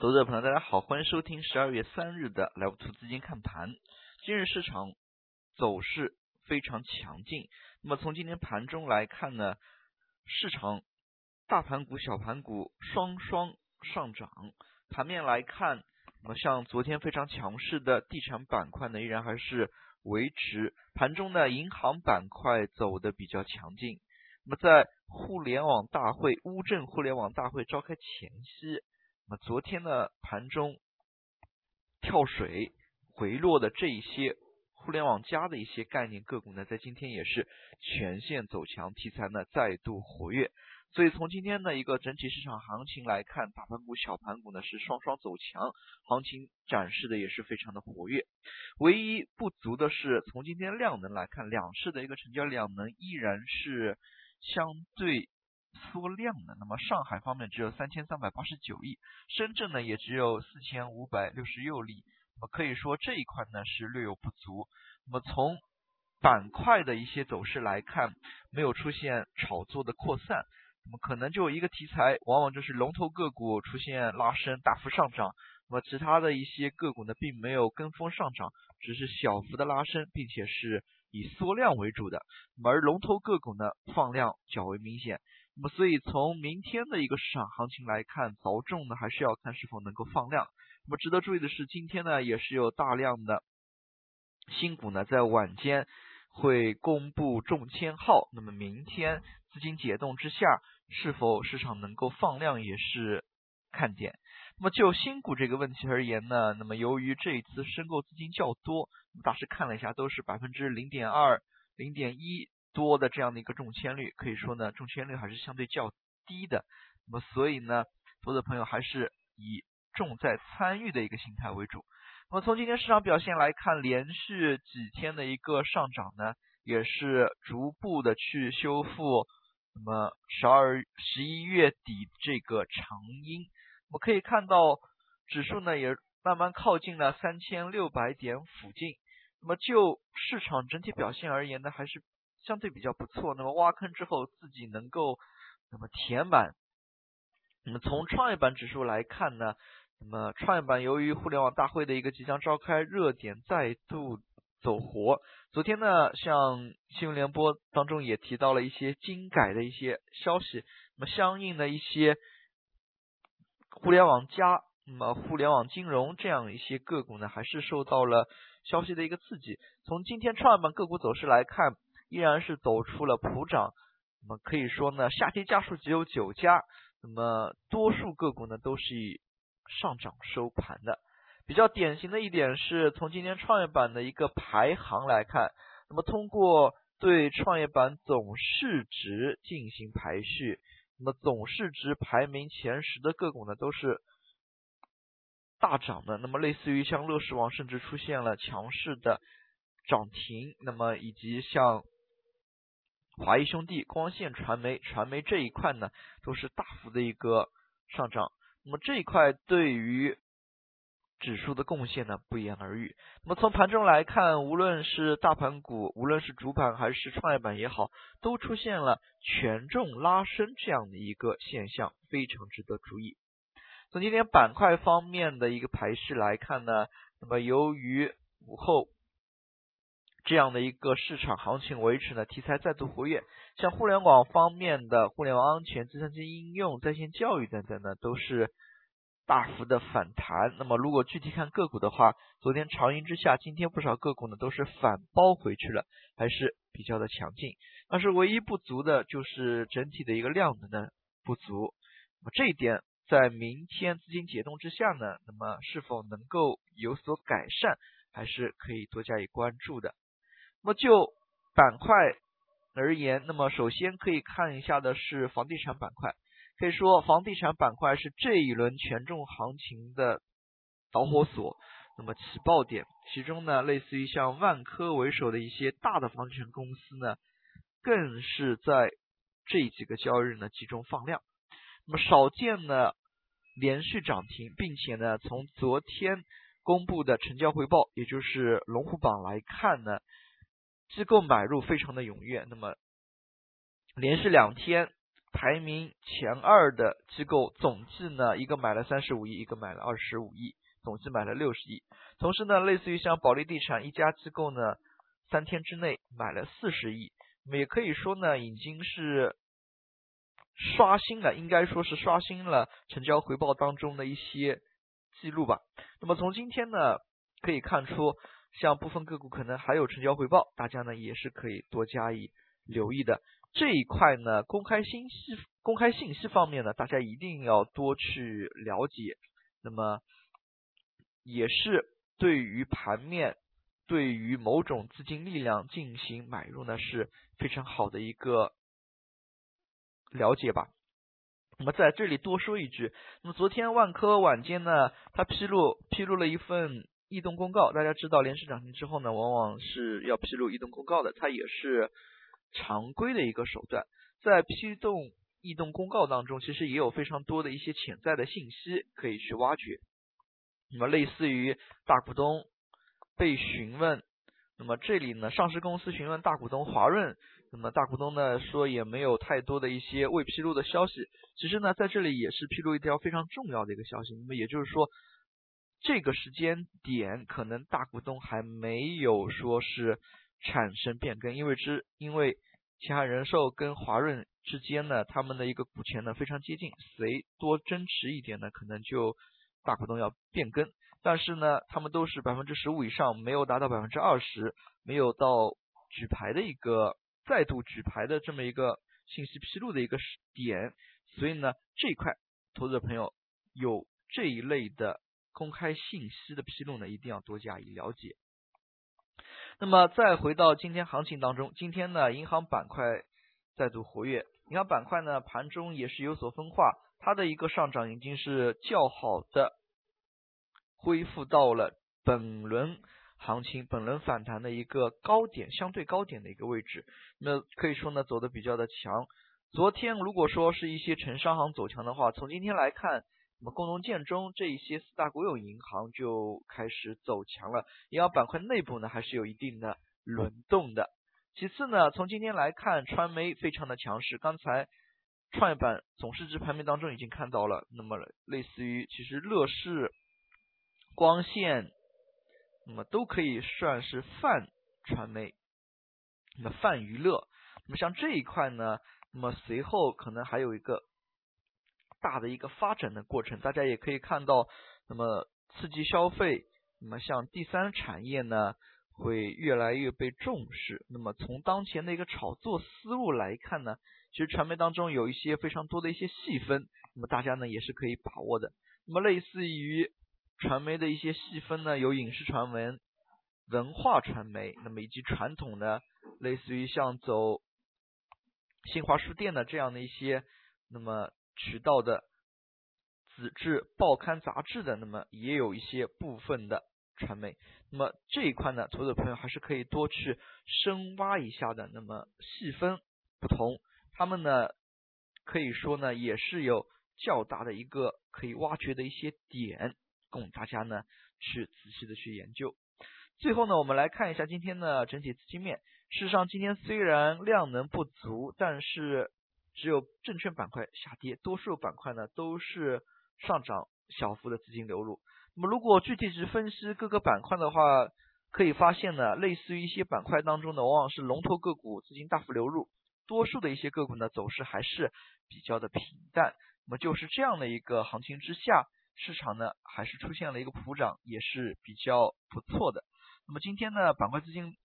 投资者朋友，大家好，欢迎收听十二月三日的来福图资金看盘。今日市场走势非常强劲。那么从今天盘中来看呢，市场大盘股、小盘股双双上涨。盘面来看，那么像昨天非常强势的地产板块呢，依然还是维持。盘中呢，银行板块走的比较强劲。那么在互联网大会、乌镇互联网大会召开前夕。那昨天呢，盘中跳水回落的这一些互联网加的一些概念个股呢，在今天也是全线走强，题材呢再度活跃。所以从今天的一个整体市场行情来看，大盘股、小盘股呢是双双走强，行情展示的也是非常的活跃。唯一不足的是，从今天量能来看，两市的一个成交量能依然是相对。缩量的，那么上海方面只有三千三百八十九亿，深圳呢也只有四千五百六十六例，那么可以说这一块呢是略有不足。那么从板块的一些走势来看，没有出现炒作的扩散，那么可能就一个题材，往往就是龙头个股出现拉升大幅上涨，那么其他的一些个股呢并没有跟风上涨，只是小幅的拉升，并且是以缩量为主的，而龙头个股呢放量较为明显。那么，所以从明天的一个市场行情来看，着重呢还是要看是否能够放量。那么，值得注意的是，今天呢也是有大量的新股呢在晚间会公布中签号。那么，明天资金解冻之下，是否市场能够放量也是看点。那么，就新股这个问题而言呢，那么由于这一次申购资金较多，大师看了一下，都是百分之零点二、零点一。多的这样的一个中签率，可以说呢，中签率还是相对较低的。那么，所以呢，投资朋友还是以重在参与的一个心态为主。那么，从今天市场表现来看，连续几天的一个上涨呢，也是逐步的去修复。那么，十二十一月底这个长阴，我们可以看到指数呢也慢慢靠近了三千六百点附近。那么，就市场整体表现而言呢，还是。相对比较不错，那么挖坑之后自己能够那么填满。那么从创业板指数来看呢，那么创业板由于互联网大会的一个即将召开，热点再度走活。昨天呢，像新闻联播当中也提到了一些精改的一些消息，那么相应的一些互联网加，那么互联网金融这样一些个股呢，还是受到了消息的一个刺激。从今天创业板个股走势来看。依然是走出了普涨，那么可以说呢，下跌家数只有九家，那么多数个股呢都是以上涨收盘的。比较典型的一点是从今天创业板的一个排行来看，那么通过对创业板总市值进行排序，那么总市值排名前十的个股呢都是大涨的，那么类似于像乐视网甚至出现了强势的涨停，那么以及像。华谊兄弟、光线传媒、传媒这一块呢，都是大幅的一个上涨。那么这一块对于指数的贡献呢，不言而喻。那么从盘中来看，无论是大盘股，无论是主板还是创业板也好，都出现了权重拉升这样的一个现象，非常值得注意。从今天板块方面的一个排序来看呢，那么由于午后。这样的一个市场行情维持呢，题材再度活跃，像互联网方面的互联网安全、计算机应用、在线教育等等呢，都是大幅的反弹。那么如果具体看个股的话，昨天长阴之下，今天不少个股呢都是反包回去了，还是比较的强劲。但是唯一不足的就是整体的一个量能的不足。那么这一点在明天资金解冻之下呢，那么是否能够有所改善，还是可以多加以关注的。那么就板块而言，那么首先可以看一下的是房地产板块。可以说，房地产板块是这一轮权重行情的导火索，那么起爆点。其中呢，类似于像万科为首的一些大的房地产公司呢，更是在这几个交易日呢集中放量。那么少见呢连续涨停，并且呢，从昨天公布的成交回报，也就是龙虎榜来看呢。机构买入非常的踊跃，那么连续两天排名前二的机构总计呢，一个买了三十五亿，一个买了二十五亿，总计买了六十亿。同时呢，类似于像保利地产一家机构呢，三天之内买了四十亿，也可以说呢，已经是刷新了，应该说是刷新了成交回报当中的一些记录吧。那么从今天呢，可以看出，像部分个股可能还有成交回报，大家呢也是可以多加以留意的。这一块呢，公开信息、公开信息方面呢，大家一定要多去了解。那么，也是对于盘面、对于某种资金力量进行买入呢，是非常好的一个了解吧。那么在这里多说一句，那么昨天万科晚间呢，它披露披露了一份异动公告。大家知道，连续涨停之后呢，往往是要披露异动公告的，它也是。常规的一个手段，在批动异动公告当中，其实也有非常多的一些潜在的信息可以去挖掘。那么，类似于大股东被询问，那么这里呢，上市公司询问大股东华润，那么大股东呢说也没有太多的一些未披露的消息。其实呢，在这里也是披露一条非常重要的一个消息。那么也就是说，这个时间点可能大股东还没有说是。产生变更，因为之因为前海人寿跟华润之间呢，他们的一个股权呢非常接近，谁多增持一点呢，可能就大股东要变更。但是呢，他们都是百分之十五以上，没有达到百分之二十，没有到举牌的一个再度举牌的这么一个信息披露的一个点，所以呢，这一块投资者朋友有这一类的公开信息的披露呢，一定要多加以了解。那么再回到今天行情当中，今天呢，银行板块再度活跃，银行板块呢盘中也是有所分化，它的一个上涨已经是较好的恢复到了本轮行情、本轮反弹的一个高点，相对高点的一个位置。那可以说呢，走的比较的强。昨天如果说是一些城商行走强的话，从今天来看。那么，工农建中这一些四大国有银行就开始走强了。银行板块内部呢，还是有一定的轮动的。其次呢，从今天来看，传媒非常的强势。刚才创业板总市值排名当中已经看到了。那么，类似于其实乐视、光线，那么都可以算是泛传媒，那么泛娱乐。那么像这一块呢，那么随后可能还有一个。大的一个发展的过程，大家也可以看到，那么刺激消费，那么像第三产业呢，会越来越被重视。那么从当前的一个炒作思路来看呢，其实传媒当中有一些非常多的一些细分，那么大家呢也是可以把握的。那么类似于传媒的一些细分呢，有影视传闻、文化传媒，那么以及传统的，类似于像走新华书店的这样的一些，那么。渠道的纸质报刊杂志的，那么也有一些部分的传媒，那么这一块呢，投资者朋友还是可以多去深挖一下的。那么细分不同，他们呢可以说呢也是有较大的一个可以挖掘的一些点，供大家呢去仔细的去研究。最后呢，我们来看一下今天的整体资金面。事实上，今天虽然量能不足，但是。只有证券板块下跌，多数板块呢都是上涨，小幅的资金流入。那么如果具体去分析各个板块的话，可以发现呢，类似于一些板块当中呢，往往是龙头个股资金大幅流入，多数的一些个股呢走势还是比较的平淡。那么就是这样的一个行情之下，市场呢还是出现了一个普涨，也是比较不错的。那么今天呢，板块资金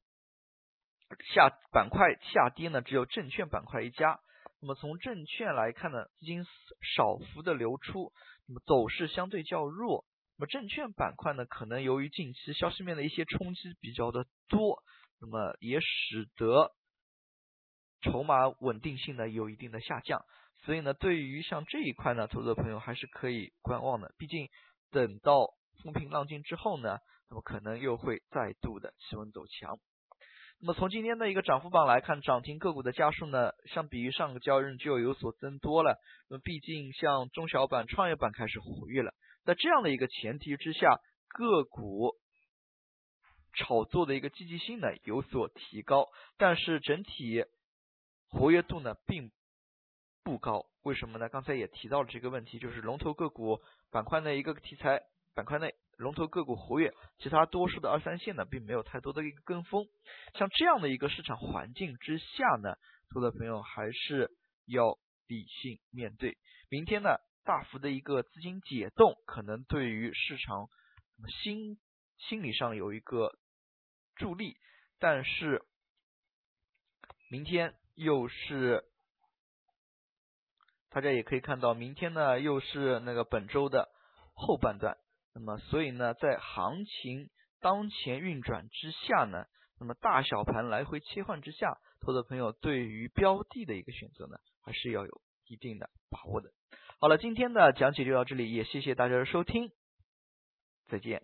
下板块下跌呢，只有证券板块一家。那么从证券来看呢，资金少幅的流出，那么走势相对较弱。那么证券板块呢，可能由于近期消息面的一些冲击比较的多，那么也使得筹码稳定性呢有一定的下降。所以呢，对于像这一块呢，投资者朋友还是可以观望的。毕竟等到风平浪静之后呢，那么可能又会再度的企稳走强。那么从今天的一个涨幅榜来看，涨停个股的家数呢，相比于上个交易日就有所增多了。那么毕竟像中小板、创业板开始活跃了，在这样的一个前提之下，个股炒作的一个积极性呢有所提高，但是整体活跃度呢并不高。为什么呢？刚才也提到了这个问题，就是龙头个股板块内一个题材板块内龙头个股活跃，其他多数的二三线呢并没有太多的一个跟风。像这样的一个市场环境之下呢，投资朋友还是要理性面对。明天呢，大幅的一个资金解冻，可能对于市场心心理上有一个助力，但是明天又是大家也可以看到，明天呢又是那个本周的后半段，那么所以呢，在行情当前运转之下呢，那么大小盘来回切换之下，投资朋友对于标的的一个选择呢，还是要有一定的把握的。好了，今天的讲解就到这里，也谢谢大家的收听，再见。